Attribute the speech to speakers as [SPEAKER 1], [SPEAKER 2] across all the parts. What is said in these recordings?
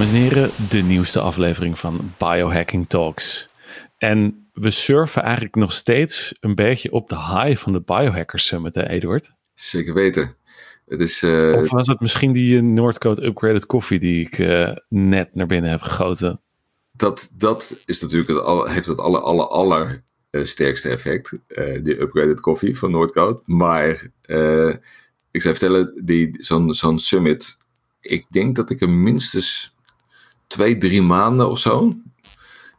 [SPEAKER 1] dames en heren, de nieuwste aflevering van Biohacking Talks. En we surfen eigenlijk nog steeds een beetje op de high van de Biohacker Summit, hè Eduard?
[SPEAKER 2] Zeker weten. Het is, uh...
[SPEAKER 1] Of was het misschien die uh, Noordcoat Upgraded Coffee die ik uh, net naar binnen heb gegoten?
[SPEAKER 2] Dat, dat is natuurlijk het al, heeft het aller, aller, aller sterkste effect, die Upgraded Coffee van Noordcoat. Maar ik zou vertellen, die, zo'n, zo'n summit, ik denk dat ik er minstens twee, drie maanden of zo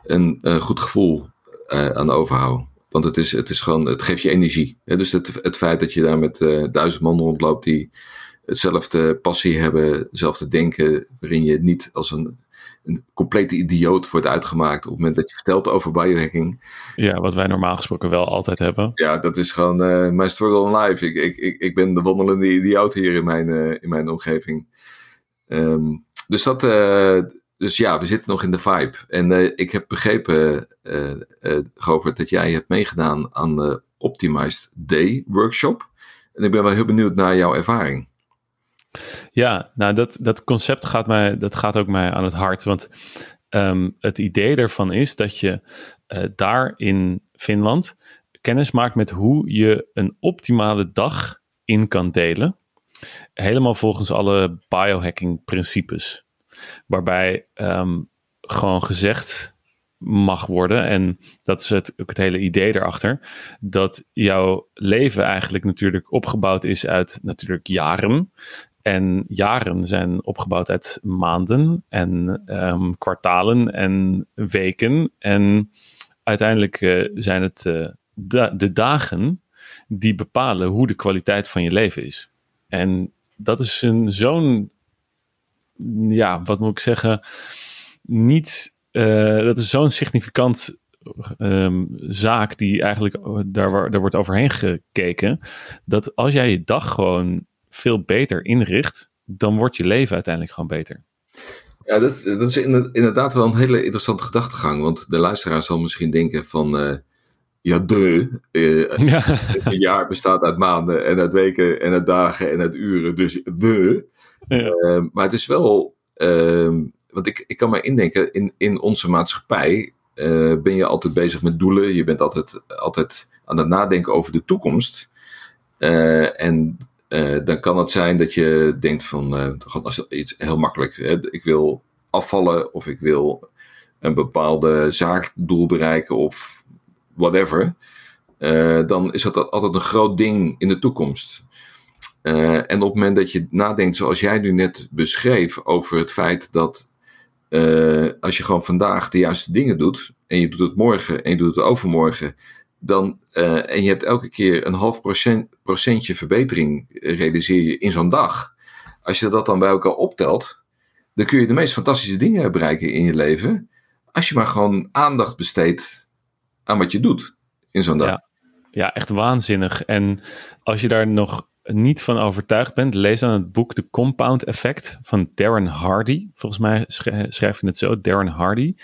[SPEAKER 2] een goed gevoel aan overhoud. Want het, is, het, is gewoon, het geeft je energie. Dus het, het feit dat je daar met uh, duizend man rondloopt die hetzelfde passie hebben, hetzelfde denken, waarin je niet als een, een complete idioot wordt uitgemaakt op het moment dat je vertelt over biohacking.
[SPEAKER 1] Ja, wat wij normaal gesproken wel altijd hebben.
[SPEAKER 2] Ja, dat is gewoon uh, mijn struggle in life. Ik, ik, ik, ik ben de wandelende idioot hier in mijn, uh, in mijn omgeving. Um, dus dat, dus ja, we zitten nog in de vibe. En uh, ik heb begrepen, uh, dat jij hebt meegedaan aan de Optimized Day workshop. En ik ben wel heel benieuwd naar jouw ervaring.
[SPEAKER 1] Ja, nou dat, dat concept gaat, mij, dat gaat ook mij aan het hart. Want um, het idee daarvan is dat je daar in Finland kennis maakt met hoe je een optimale dag in kan delen. Helemaal volgens alle biohacking principes. Waarbij um, gewoon gezegd mag worden, en dat is het, ook het hele idee erachter, dat jouw leven eigenlijk natuurlijk opgebouwd is uit natuurlijk jaren. En jaren zijn opgebouwd uit maanden en um, kwartalen en weken. En uiteindelijk uh, zijn het da de dagen die bepalen hoe de kwaliteit van je leven is. En dat is zo'n ja, wat moet ik zeggen, niet, uh, dat is zo'n significant um, zaak die eigenlijk daar, daar wordt overheen gekeken, dat als jij je dag gewoon veel beter inricht, dan wordt je leven uiteindelijk gewoon beter.
[SPEAKER 2] Ja, dat, dat is inderdaad wel een hele interessante gedachtegang, want de luisteraar zal misschien denken van... Uh, ja, de. Uh, ja. Een jaar bestaat uit maanden en uit weken en uit dagen en uit uren. Dus de. Uh, maar het is wel, uh, want ik, ik kan me indenken, in, in onze maatschappij uh, ben je altijd bezig met doelen. Je bent altijd, altijd aan het nadenken over de toekomst. Uh, en dan kan het zijn dat je denkt van, als iets heel makkelijk, hè, ik wil afvallen of ik wil een bepaalde zaakdoel bereiken of whatever. dan is dat altijd een groot ding in de toekomst. Uh, en op het moment dat je nadenkt, zoals jij nu net beschreef, over het feit dat uh, als je gewoon vandaag de juiste dingen doet, en je doet het morgen en je doet het overmorgen, dan, uh, en je hebt elke keer een half procent, procentje verbetering, realiseer je in zo'n dag. Als je dat dan bij elkaar optelt, dan kun je de meest fantastische dingen bereiken in je leven, als je maar gewoon aandacht besteedt aan wat je doet in zo'n dag.
[SPEAKER 1] Ja, echt waanzinnig. En als je daar nog niet van overtuigd bent, lees dan het boek The Compound Effect van Darren Hardy. Volgens mij schrijf je het zo, Darren Hardy.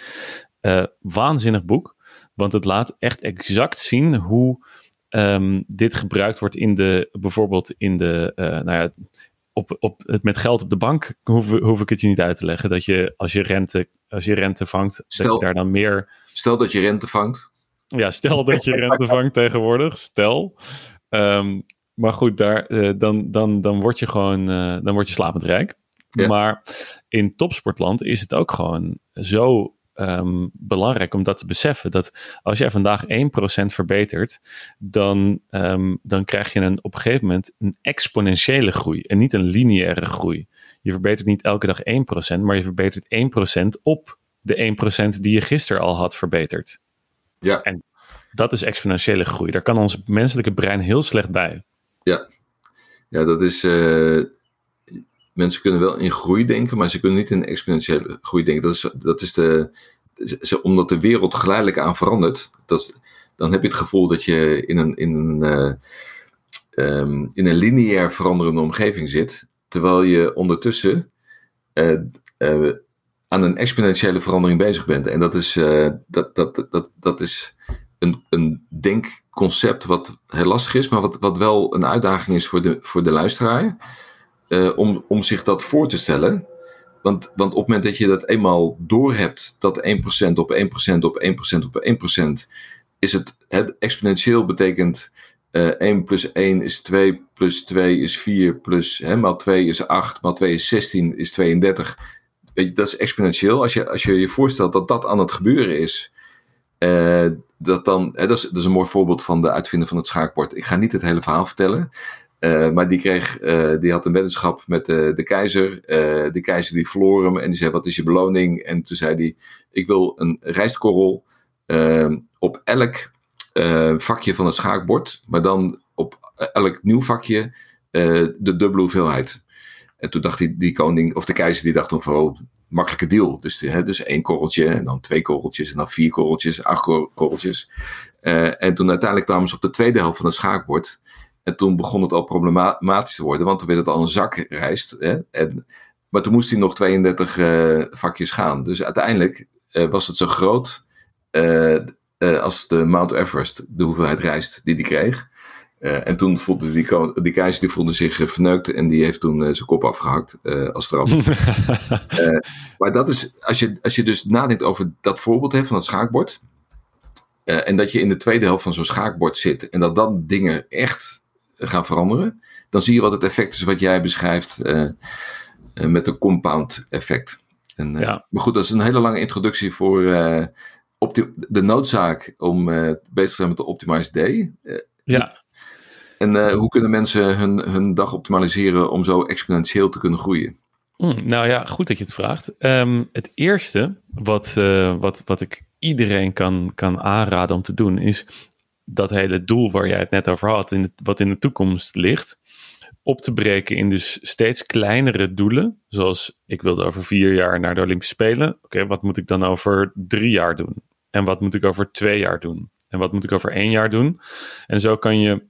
[SPEAKER 1] Uh, waanzinnig boek, want het laat echt exact zien hoe um, dit gebruikt wordt in de, bijvoorbeeld in de, uh, nou ja, op, op het met geld op de bank hoef, hoef ik het je niet uit te leggen. Dat je als je rente, als je rente vangt, stel, dat je daar dan meer...
[SPEAKER 2] Stel dat je rente vangt.
[SPEAKER 1] Ja, stel dat je rente vangt tegenwoordig, stel. Um, maar goed, daar, uh, dan, dan, dan word je gewoon uh, dan word je slapend rijk. Ja. Maar in topsportland is het ook gewoon zo um, belangrijk om dat te beseffen. Dat als jij vandaag 1% verbetert, dan, um, dan krijg je een, op een gegeven moment een exponentiële groei en niet een lineaire groei. Je verbetert niet elke dag 1%, maar je verbetert 1% op de 1% die je gisteren al had verbeterd.
[SPEAKER 2] Ja.
[SPEAKER 1] En dat is exponentiële groei. Daar kan ons menselijke brein heel slecht bij.
[SPEAKER 2] Ja, ja dat is. Uh, mensen kunnen wel in groei denken, maar ze kunnen niet in exponentiële groei denken. Dat is, dat is de. Omdat de wereld geleidelijk aan verandert, dat, dan heb je het gevoel dat je in een, in een, uh, um, in een lineair veranderende omgeving zit, terwijl je ondertussen uh, aan een exponentiële verandering bezig bent. En dat is, dat, dat, dat, dat is een, een denkconcept wat heel lastig is, maar wat, wat wel een uitdaging is voor de, voor de luisteraar. Uh, om, om zich dat voor te stellen. want, want op het moment dat je dat eenmaal doorhebt, dat 1% op 1% op 1% op 1%, is het, het exponentieel betekent uh, 1 plus 1 is 2, plus 2 is 4, plus hè, maal 2 is 8, maal 2 is 16, is 32. Weet je, dat is exponentieel. Als je, als je je voorstelt dat dat aan het gebeuren is, uh, dat dan, hè, dat, is, een mooi voorbeeld van de uitvinder van het schaakbord. Ik ga niet het hele verhaal vertellen. Uh, maar die, kreeg, uh, die had een weddenschap met de, keizer. De keizer die verloor hem en die zei: Wat is je beloning? En toen zei hij: Ik wil een rijstkorrel op elk vakje van het schaakbord, maar dan op elk nieuw vakje de dubbele hoeveelheid. En toen dacht die, die koning, of de keizer, die dacht van: oh, makkelijke deal. Dus, hè, dus één korreltje, en dan twee korreltjes, en dan vier korreltjes, acht korreltjes. en toen uiteindelijk kwamen ze op de tweede helft van het schaakbord. En toen begon het al problematisch te worden, want toen werd het al een zak rijst. Hè? En, maar toen moest hij nog 32 uh, eh, vakjes gaan. Dus uiteindelijk uh, was het zo groot als de Mount Everest, de hoeveelheid rijst die hij kreeg. En toen voelde die, die keizer die voelde zich verneukt en die heeft toen zijn kop afgehakt als straf. maar dat is, als je, als je dus nadenkt over dat voorbeeld hè, van het schaakbord. en dat je in de tweede helft van zo'n schaakbord zit en dat dan dingen echt gaan veranderen, dan zie je wat het effect is wat jij beschrijft met een compound effect. En, ja. Maar goed, dat is een hele lange introductie voor de noodzaak om bezig te zijn met de Optimized Day.
[SPEAKER 1] ja.
[SPEAKER 2] En hoe kunnen mensen hun, hun dag optimaliseren om zo exponentieel te kunnen groeien?
[SPEAKER 1] Hmm, nou ja, goed dat je het vraagt. Um, het eerste wat, wat, wat ik iedereen kan, kan aanraden om te doen is dat hele doel waar jij het net over had, in wat in de toekomst ligt, op te breken in dus steeds kleinere doelen. Zoals ik wilde over vier jaar naar de Olympische Spelen. Oké, wat moet ik dan over drie jaar doen? En wat moet ik over twee jaar doen? En wat moet ik over één jaar doen? En zo kan je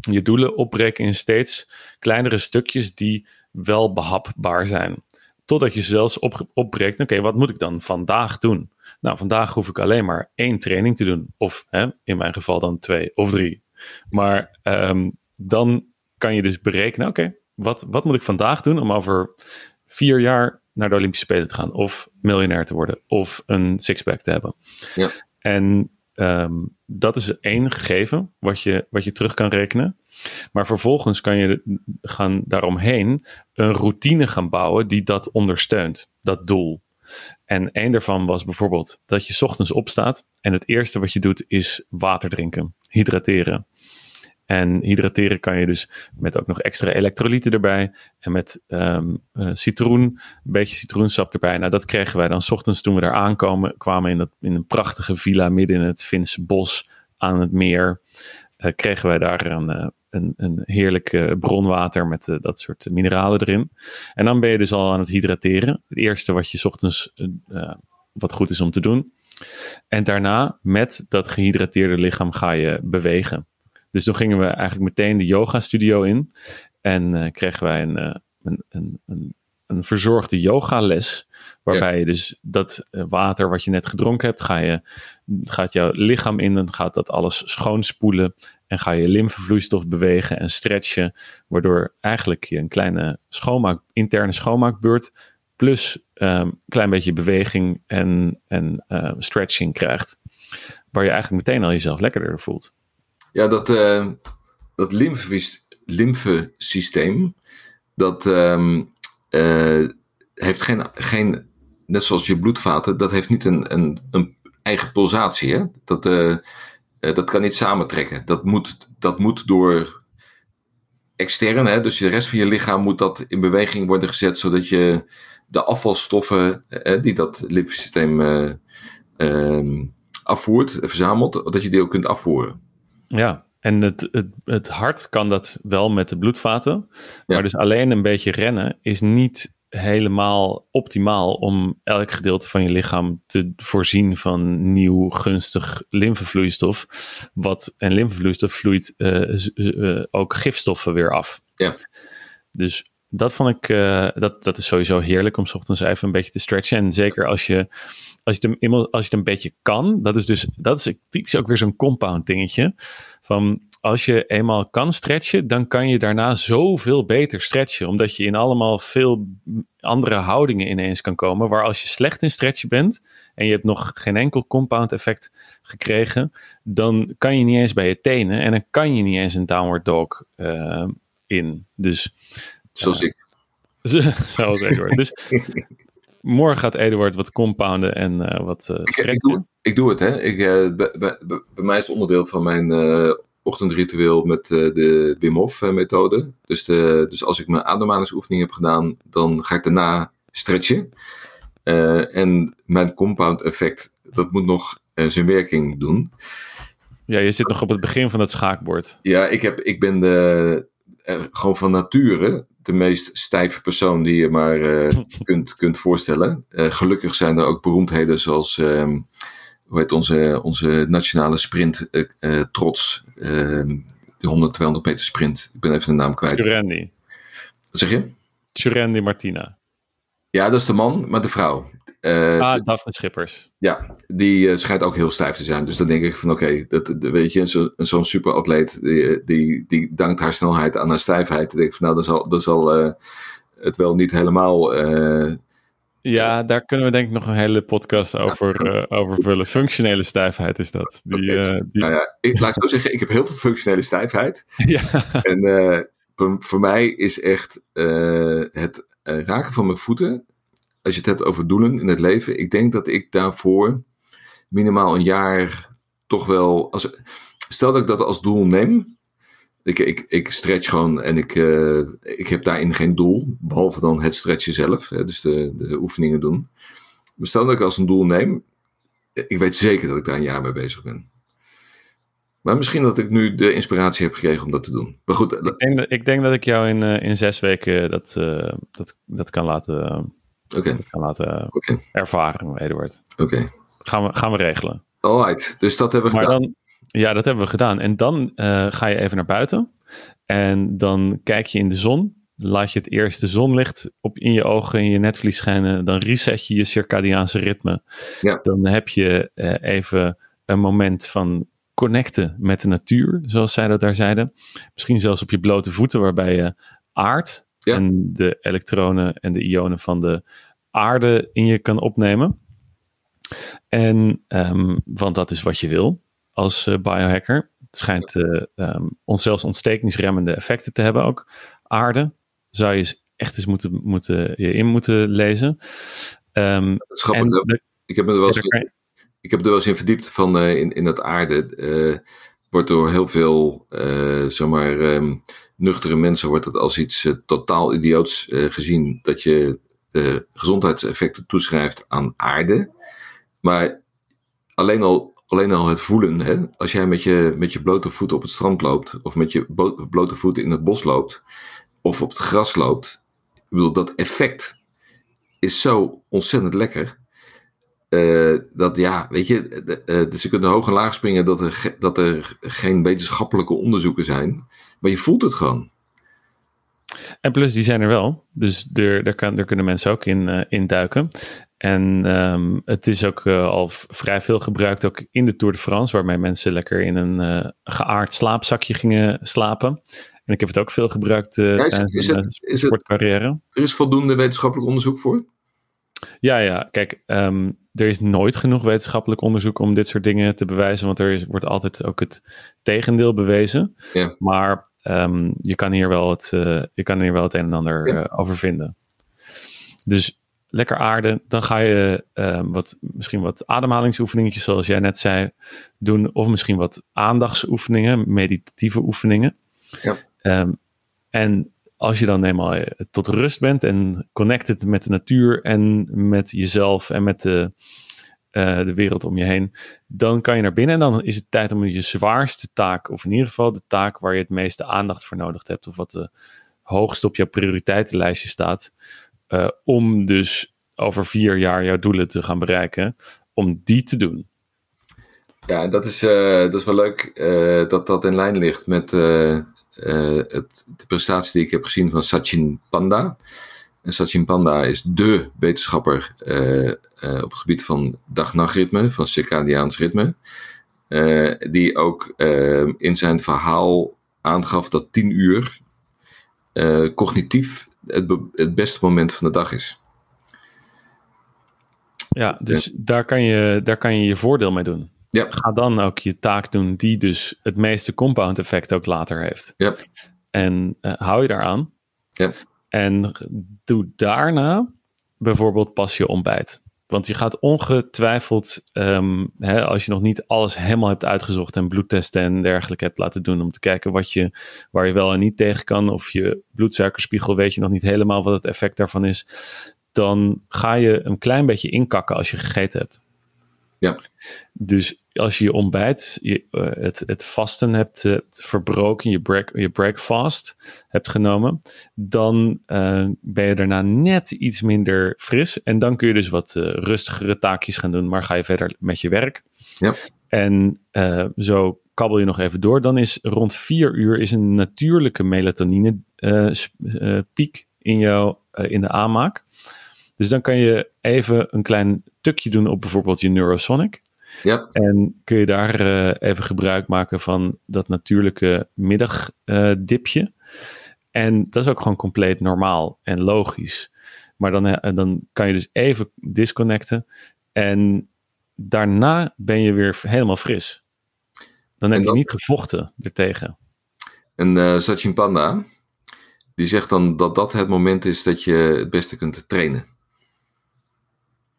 [SPEAKER 1] je doelen opbreken in steeds kleinere stukjes die wel behapbaar zijn. Totdat je zelfs op, opbreekt, oké, wat moet ik dan vandaag doen? Nou, vandaag hoef ik alleen maar één training te doen. Of hè, in mijn geval dan twee of drie. Maar um, dan kan je dus berekenen, oké, wat, wat moet ik vandaag doen om over vier jaar naar de Olympische Spelen te gaan? Of miljonair te worden? Of een sixpack te hebben?
[SPEAKER 2] Ja.
[SPEAKER 1] En um, dat is één gegeven wat je, wat je terug kan rekenen. Maar vervolgens kan je gaan daaromheen een routine gaan bouwen die dat ondersteunt, dat doel. En één daarvan was bijvoorbeeld dat je ochtends opstaat en het eerste wat je doet is water drinken, hydrateren. En hydrateren kan je dus met ook nog extra elektrolyten erbij. En met um, uh, citroen, een beetje citroensap erbij. Nou, dat kregen wij dan s ochtends toen we daar aankomen. Kwamen in, dat, in een prachtige villa midden in het Finse bos aan het meer. Uh, kregen wij daar een, uh, een, een heerlijk bronwater met dat soort mineralen erin. En dan ben je dus al aan het hydrateren. Het eerste wat je ochtends uh, wat goed is om te doen. En daarna met dat gehydrateerde lichaam ga je bewegen. Dus toen gingen we eigenlijk meteen de yoga studio in. En kregen wij een, een, een, een, een verzorgde yogales. Waarbij ja. je dus dat water wat je net gedronken hebt, ga je, gaat jouw lichaam in en gaat dat alles schoonspoelen. En ga je lymfevloeistof bewegen en stretchen, waardoor eigenlijk je een kleine schoonmaak, interne schoonmaakbeurt plus een um, klein beetje beweging en, en uh, stretching krijgt. Waar je eigenlijk meteen al jezelf lekkerder voelt.
[SPEAKER 2] Ja, dat, uh, dat lymfesysteem, dat um, uh, heeft geen, geen, net zoals je bloedvaten, dat heeft niet een, een, een eigen pulsatie. Hè? Dat, uh, dat kan niet samentrekken. Dat moet, dat moet door extern, hè? dus de rest van je lichaam moet dat in beweging worden gezet, zodat je de afvalstoffen die dat lymfesysteem uh, afvoert, verzamelt, dat je die ook kunt afvoeren.
[SPEAKER 1] Ja, en het, het, het hart kan dat wel met de bloedvaten, maar dus alleen een beetje rennen is niet helemaal optimaal om elk gedeelte van je lichaam te voorzien van nieuw gunstig lymfevloeistof. Wat, en lymfevloeistof vloeit uh, uh, ook gifstoffen weer af.
[SPEAKER 2] Ja.
[SPEAKER 1] Dus dat vond ik, uh, dat, dat is sowieso heerlijk om s ochtends even een beetje te stretchen. En zeker als je, als je, het, als je het een beetje kan. Dat is dus, dat is typisch ook weer zo'n compound dingetje. Van als je eenmaal kan stretchen, dan kan je daarna zoveel beter stretchen. Omdat je in allemaal veel andere houdingen ineens kan komen. Waar als je slecht in stretchen bent en je hebt nog geen enkel compound effect gekregen, dan kan je niet eens bij je tenen en dan kan je niet eens een downward dog uh, in. Dus,
[SPEAKER 2] Zoals ik.
[SPEAKER 1] Zoals Eduard. dus morgen gaat Eduard wat compounden en uh, wat uh,
[SPEAKER 2] ik, ik, doe, ik doe het, hè. Ik, bij, bij, bij, mij is het onderdeel van mijn ochtendritueel met de Wim Hof methode. Dus, de, dus als ik mijn ademhalingsoefening heb gedaan, dan ga ik daarna stretchen. en mijn compound effect, dat moet nog zijn werking doen.
[SPEAKER 1] Ja, je zit nog op het begin van het schaakbord.
[SPEAKER 2] Ja, ik, heb, ik ben de, gewoon van nature de meest stijve persoon die je maar uh, kunt, kunt voorstellen. Uh, gelukkig zijn er ook beroemdheden zoals uh, hoe heet onze, onze nationale sprint uh, trots. Ehm, de 100, 200 meter sprint. Ik ben even de naam kwijt.
[SPEAKER 1] Churendi.
[SPEAKER 2] Wat zeg je?
[SPEAKER 1] Churendi Martina.
[SPEAKER 2] Ja, dat is de man, maar de vrouw.
[SPEAKER 1] Uh, ah, Daphne Schippers.
[SPEAKER 2] Ja, die uh, schijnt ook heel stijf te zijn. Dus dan denk ik van oké, dat, weet je, zo'n zo superatleet die, die, die dankt haar snelheid aan haar stijfheid. Dan denk ik van nou, dan zal, dan zal uh, het wel niet helemaal...
[SPEAKER 1] ja, daar kunnen we denk ik nog een hele podcast over, ja. over vullen. Functionele stijfheid is dat. Die, okay.
[SPEAKER 2] die... Nou ja, ik, laat ik zo zeggen, ik heb heel veel functionele stijfheid. ja. En voor mij is echt het raken van mijn voeten als je het hebt over doelen in het leven, ik denk dat ik daarvoor minimaal een jaar toch wel. Als, stel dat ik dat als doel neem. Ik, ik, ik stretch gewoon en ik, uh, ik heb daarin geen doel, behalve dan het stretchen zelf, hè, dus de, de oefeningen doen. Maar stel dat ik als een doel neem, ik weet zeker dat ik daar een jaar mee bezig ben. Maar misschien dat ik nu de inspiratie heb gekregen om dat te doen. Maar goed.
[SPEAKER 1] Ik denk dat ik, dat jou in, uh, in zes weken dat, uh, dat, dat kan laten
[SPEAKER 2] Oké.
[SPEAKER 1] Okay. gaan laten ervaren, Eduard.
[SPEAKER 2] Oké.
[SPEAKER 1] Gaan, we, gaan we regelen.
[SPEAKER 2] Alright, dus dat hebben we
[SPEAKER 1] maar
[SPEAKER 2] gedaan.
[SPEAKER 1] Dan, ja, dat hebben we gedaan. En dan uh, ga je even naar buiten. En dan kijk je in de zon. Laat je het eerste zonlicht op in je ogen, in je netvlies schijnen. Dan reset je je circadiaanse ritme.
[SPEAKER 2] Ja.
[SPEAKER 1] Dan heb je uh, even een moment van connecten met de natuur, zoals zij dat daar zeiden. Misschien zelfs op je blote voeten, waarbij je aardt
[SPEAKER 2] ja.
[SPEAKER 1] en de elektronen en de ionen van de aarde in je kan opnemen. En, um, want dat is wat je wil als uh, biohacker. Het schijnt uh, um, ons zelfs ontstekingsremmende effecten te hebben ook. Aarde zou je echt eens moeten, moeten, je in moeten lezen. Um.
[SPEAKER 2] De, ik, heb me er wel eens in, ik heb er wel eens in verdiept van uh, in, in dat aarde. Wordt door heel veel, zomaar, um, nuchtere mensen wordt het als iets uh, totaal idioots uh, gezien. Dat je gezondheidseffecten toeschrijft aan aarde. Maar alleen al, alleen al het voelen, hè? als jij met je, met je blote voeten op het strand loopt, of met je blote voeten in het bos loopt, of op het gras loopt. Ik bedoel, dat effect is zo ontzettend lekker. Uh, dat ja, weet je, uh, dus je kunt hoog en laag springen dat er, dat er geen wetenschappelijke onderzoeken zijn, maar je voelt het gewoon.
[SPEAKER 1] En plus, die zijn er wel, dus er, daar, kan, daar kunnen mensen ook in, uh, in duiken. En um, het is ook al vrij veel gebruikt, ook in de Tour de France, waarmee mensen lekker in een geaard slaapzakje gingen slapen. En ik heb het ook veel gebruikt ja, is het, is het, is sportcarrière.
[SPEAKER 2] Het, er is voldoende wetenschappelijk onderzoek voor?
[SPEAKER 1] Ja, ja. Kijk, um, er is nooit genoeg wetenschappelijk onderzoek om dit soort dingen te bewijzen, want er is, wordt altijd ook het tegendeel bewezen.
[SPEAKER 2] Ja.
[SPEAKER 1] Maar um, je, kan hier wel het, uh, je kan hier wel het een en ander ja. uh, over vinden. Dus lekker aarde, dan ga je um, wat, misschien wat ademhalingsoefeningetjes, zoals jij net zei, doen. Of misschien wat aandachtsoefeningen, meditatieve oefeningen.
[SPEAKER 2] Ja.
[SPEAKER 1] Um, en als je dan eenmaal tot rust bent en connected met de natuur en met jezelf en met de, uh, de wereld om je heen, dan kan je naar binnen en dan is het tijd om je zwaarste taak, of in ieder geval de taak waar je het meeste aandacht voor nodig hebt, of wat de hoogste op jouw prioriteitenlijstje staat, uh, om dus over vier jaar jouw doelen te gaan bereiken, om die te doen.
[SPEAKER 2] Ja, dat is, dat is wel leuk dat dat in lijn ligt met uh, het, de prestatie die ik heb gezien van Sachin Panda. En Sachin Panda is dé wetenschapper uh, uh, op het gebied van dag-nachtritme, van circadiaans ritme. die ook in zijn verhaal aangaf dat 10 uur cognitief het, het beste moment van de dag is.
[SPEAKER 1] Ja, dus Daar, kan je, daar kan je je voordeel mee doen.
[SPEAKER 2] Ja.
[SPEAKER 1] Ga dan ook je taak doen die dus het meeste compound effect ook later heeft.
[SPEAKER 2] Ja.
[SPEAKER 1] En uh, hou je daaraan.
[SPEAKER 2] Ja.
[SPEAKER 1] En doe daarna bijvoorbeeld pas je ontbijt. Want je gaat ongetwijfeld, um, hè, als je nog niet alles helemaal hebt uitgezocht en bloedtesten en dergelijke hebt laten doen om te kijken wat je, waar je wel en niet tegen kan, of je bloedsuikerspiegel weet je nog niet helemaal wat het effect daarvan is, dan ga je een klein beetje inkakken als je gegeten hebt.
[SPEAKER 2] Ja.
[SPEAKER 1] Dus als je je ontbijt, je, uh, het, het vasten hebt uh, verbroken, je, break, je breakfast hebt genomen, dan uh, ben je daarna net iets minder fris. En dan kun je dus wat rustigere taakjes gaan doen, maar ga je verder met je werk.
[SPEAKER 2] Ja.
[SPEAKER 1] En zo kabbel je nog even door. Dan is rond vier uur is een natuurlijke melatonine piek in, jou, in de aanmaak. Dus dan kan je even een klein tukje doen op bijvoorbeeld je Neurosonic.
[SPEAKER 2] Ja.
[SPEAKER 1] En kun je daar uh, even gebruik maken van dat natuurlijke middagdipje. En dat is ook gewoon compleet normaal en logisch. Maar dan, uh, dan kan je dus even disconnecten. En daarna ben je weer helemaal fris. Dan heb je niet gevochten ertegen.
[SPEAKER 2] En uh, Sachin Panda, die zegt dan dat dat het moment is dat je het beste kunt trainen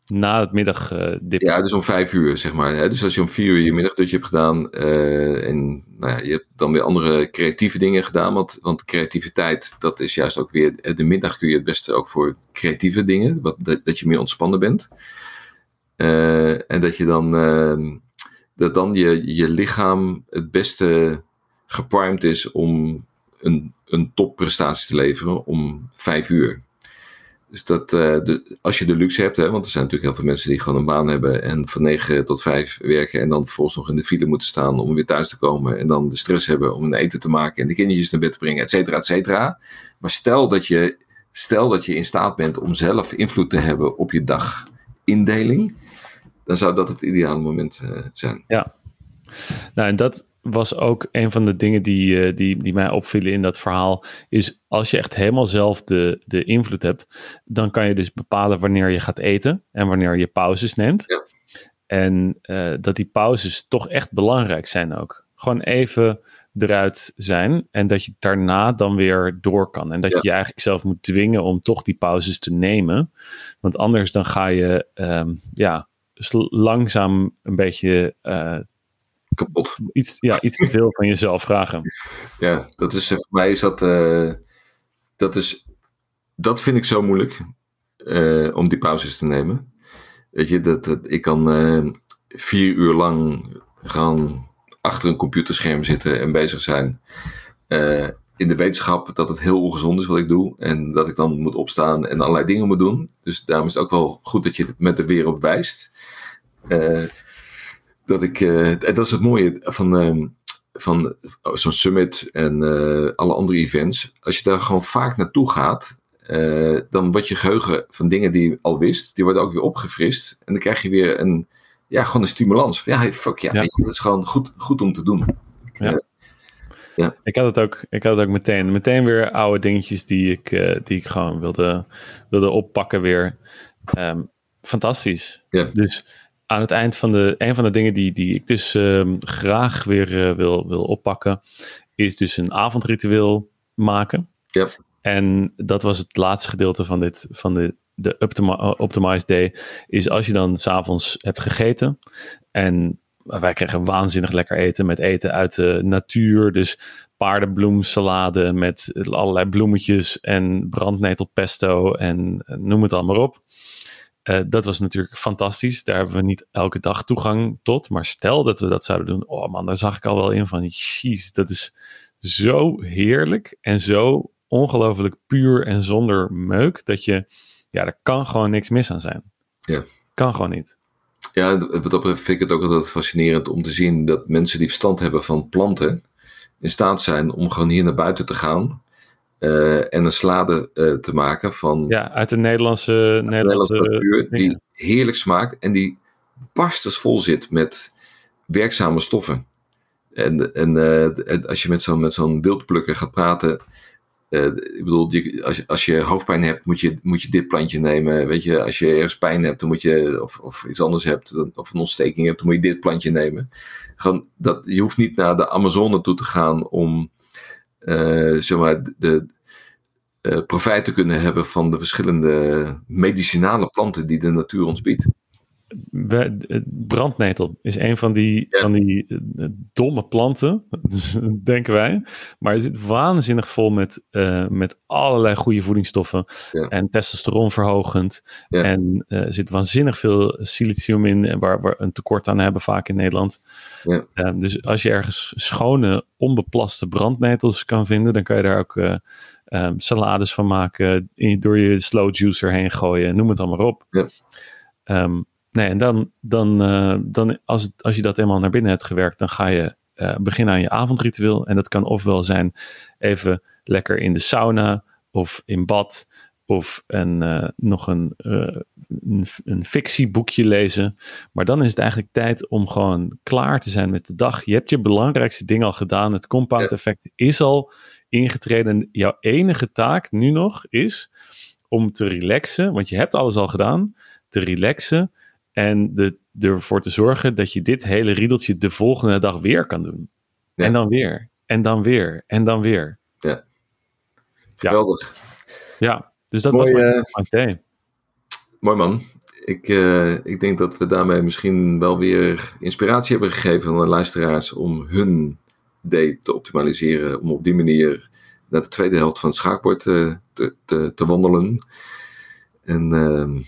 [SPEAKER 1] na het middagdip.
[SPEAKER 2] ja, dus om vijf uur, zeg maar. Hè? Dus als je om vier uur je middagdutje hebt gedaan uh, en nou ja, je hebt dan weer andere creatieve dingen gedaan, want, want creativiteit, dat is juist ook weer, de middag kun je het beste ook voor creatieve dingen, wat, dat, je meer ontspannen bent. En dat je dan, uh, dat dan je, je lichaam het beste geprimed is om een, een topprestatie te leveren om vijf uur. Dus dat, de, als je de luxe hebt, hè, want er zijn natuurlijk heel veel mensen die gewoon een baan hebben en van 9 tot 5 werken en dan vervolgens nog in de file moeten staan om weer thuis te komen en dan de stress hebben om een eten te maken en de kindertjes naar bed te brengen, et cetera, et cetera. Maar stel dat, je, stel dat je in staat bent om zelf invloed te hebben op je dagindeling, dan zou dat het ideale moment uh, zijn.
[SPEAKER 1] Ja, nou en dat, was ook een van de dingen die, uh, die, die mij opvielen in dat verhaal. Is als je echt helemaal zelf de, de invloed hebt, dan kan je dus bepalen wanneer je gaat eten en wanneer je pauzes neemt.
[SPEAKER 2] Ja.
[SPEAKER 1] En uh, dat die pauzes toch echt belangrijk zijn ook. Gewoon even eruit zijn en dat je daarna dan weer door kan. En dat ja. je je eigenlijk zelf moet dwingen om toch die pauzes te nemen. Want anders dan ga je um, ja, langzaam een beetje uh,
[SPEAKER 2] kapot.
[SPEAKER 1] Iets, ja, iets te veel van jezelf vragen.
[SPEAKER 2] Ja, dat is, voor mij is dat, uh, dat is, dat vind ik zo moeilijk, uh, om die pauzes te nemen. Weet je, dat, dat ik kan uh, vier uur lang gaan achter een computerscherm zitten en bezig zijn. in de wetenschap dat het heel ongezond is wat ik doe. En dat ik dan moet opstaan en allerlei dingen moet doen. Dus daarom is het ook wel goed dat je het met de weer op wijst dat ik, uh, en dat is het mooie van, uh, van zo'n summit en uh, alle andere events. Als je daar gewoon vaak naartoe gaat, dan wordt je geheugen van dingen die je al wist, die worden ook weer opgefrist. En dan krijg je weer een, ja, gewoon een stimulans. Van, ja, fuck ja, ja. Je, dat is gewoon goed, goed om te doen.
[SPEAKER 1] Ja. Ja. Ik had het ook, ik had het ook meteen. Meteen weer oude dingetjes die ik, die ik gewoon wilde, wilde oppakken weer. Um, fantastisch.
[SPEAKER 2] Ja.
[SPEAKER 1] Dus aan het eind van de, een van de dingen die, die ik dus um, graag weer uh, wil, wil oppakken, is dus een avondritueel maken.
[SPEAKER 2] Ja.
[SPEAKER 1] En dat was het laatste gedeelte van, dit, van de, de Optimi Optimized Day. Is als je dan s'avonds hebt gegeten. En wij kregen waanzinnig lekker eten met eten uit de natuur. Dus paardenbloemsalade met allerlei bloemetjes en brandnetelpesto en noem het allemaal op. Uh, dat was natuurlijk fantastisch. Daar hebben we niet elke dag toegang tot. Maar stel dat we dat zouden doen. Oh man, daar zag ik al wel in van. Jeez, dat is zo heerlijk. En zo ongelooflijk puur en zonder meuk. Dat je, ja, er kan gewoon niks mis aan zijn.
[SPEAKER 2] Ja.
[SPEAKER 1] Kan gewoon niet.
[SPEAKER 2] Ja, wat dat betreft vind ik het ook altijd fascinerend om te zien dat mensen die verstand hebben van planten. in staat zijn om gewoon hier naar buiten te gaan. Uh, en een salade uh, te maken van.
[SPEAKER 1] Ja, uit de Nederlandse, Nederlandse
[SPEAKER 2] natuur, die heerlijk smaakt en die barstens vol zit met werkzame stoffen. En, en, en als je met zo'n met zo'n wildplukker gaat praten, ik bedoel, als, je, als je hoofdpijn hebt, moet je, moet je dit plantje nemen. Weet je, als je ergens pijn hebt, dan moet je, of, of iets anders hebt, of een ontsteking hebt, dan moet je dit plantje nemen. Gewoon, dat, je hoeft niet naar de Amazone toe te gaan om zeg maar, de, uh, profijt te kunnen hebben van de verschillende medicinale planten die de natuur ons biedt
[SPEAKER 1] brandnetel is een van die, van die eh, domme planten, denken wij. Maar het zit waanzinnig vol met, uh, met allerlei goede voedingsstoffen. En testosteronverhogend. Ja. En uh, er zit waanzinnig veel silicium in, waar we een tekort aan hebben vaak in Nederland. Ja. dus als je ergens schone, onbeplaste brandnetels kan vinden, dan kan je daar ook um, salades van maken. door je slow juicer heen gooien, noem het allemaal op. Ja. Um, Nee, en dan, dan, uh, dan als, het, als je dat eenmaal naar binnen hebt gewerkt, dan ga je uh, beginnen aan je avondritueel. En dat kan ofwel zijn even lekker in de sauna of in bad of een, uh, nog een, een, een, fictieboekje lezen. Maar dan is het eigenlijk tijd om gewoon klaar te zijn met de dag. Je hebt je belangrijkste ding al gedaan. Het compound effect is al ingetreden. Jouw enige taak nu nog is om te relaxen, want je hebt alles al gedaan, te relaxen en de, ervoor te zorgen dat je dit hele riedeltje de volgende dag weer kan doen. En dan weer. En dan weer. En dan weer.
[SPEAKER 2] Ja. Geweldig.
[SPEAKER 1] Ja, dus dat was mijn, uh,
[SPEAKER 2] Mooi man. Ik, uh, ik denk dat we daarmee misschien wel weer inspiratie hebben gegeven aan de luisteraars om hun day te optimaliseren. Om op die manier naar de tweede helft van het schaakbord te, te, te, te wandelen. En uh,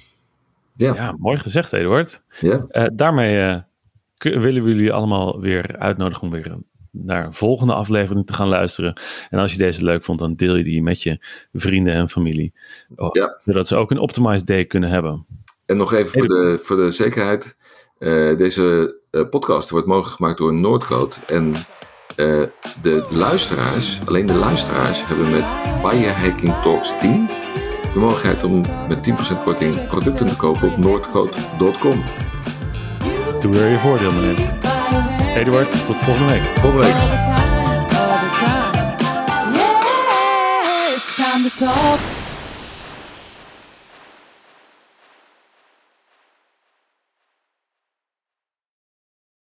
[SPEAKER 1] ja. ja, mooi gezegd, Eduard. Ja. Uh, daarmee uh, willen we jullie allemaal weer uitnodigen om weer naar een volgende aflevering te gaan luisteren. En als je deze leuk vond, dan deel je die met je vrienden en familie. Oh, ja. Zodat ze ook een optimized day kunnen hebben.
[SPEAKER 2] En nog even voor de, voor de zekerheid. Uh, deze podcast wordt mogelijk gemaakt door Noordcoat. En de luisteraars, alleen de luisteraars, hebben met Biohacking Talks 10 de mogelijkheid om met 10% korting producten te kopen op noordcoat.com.
[SPEAKER 1] Doe er je voordeel mee. Eduard, tot volgende week.
[SPEAKER 2] Volgende week.
[SPEAKER 3] Yeah, it's time to talk.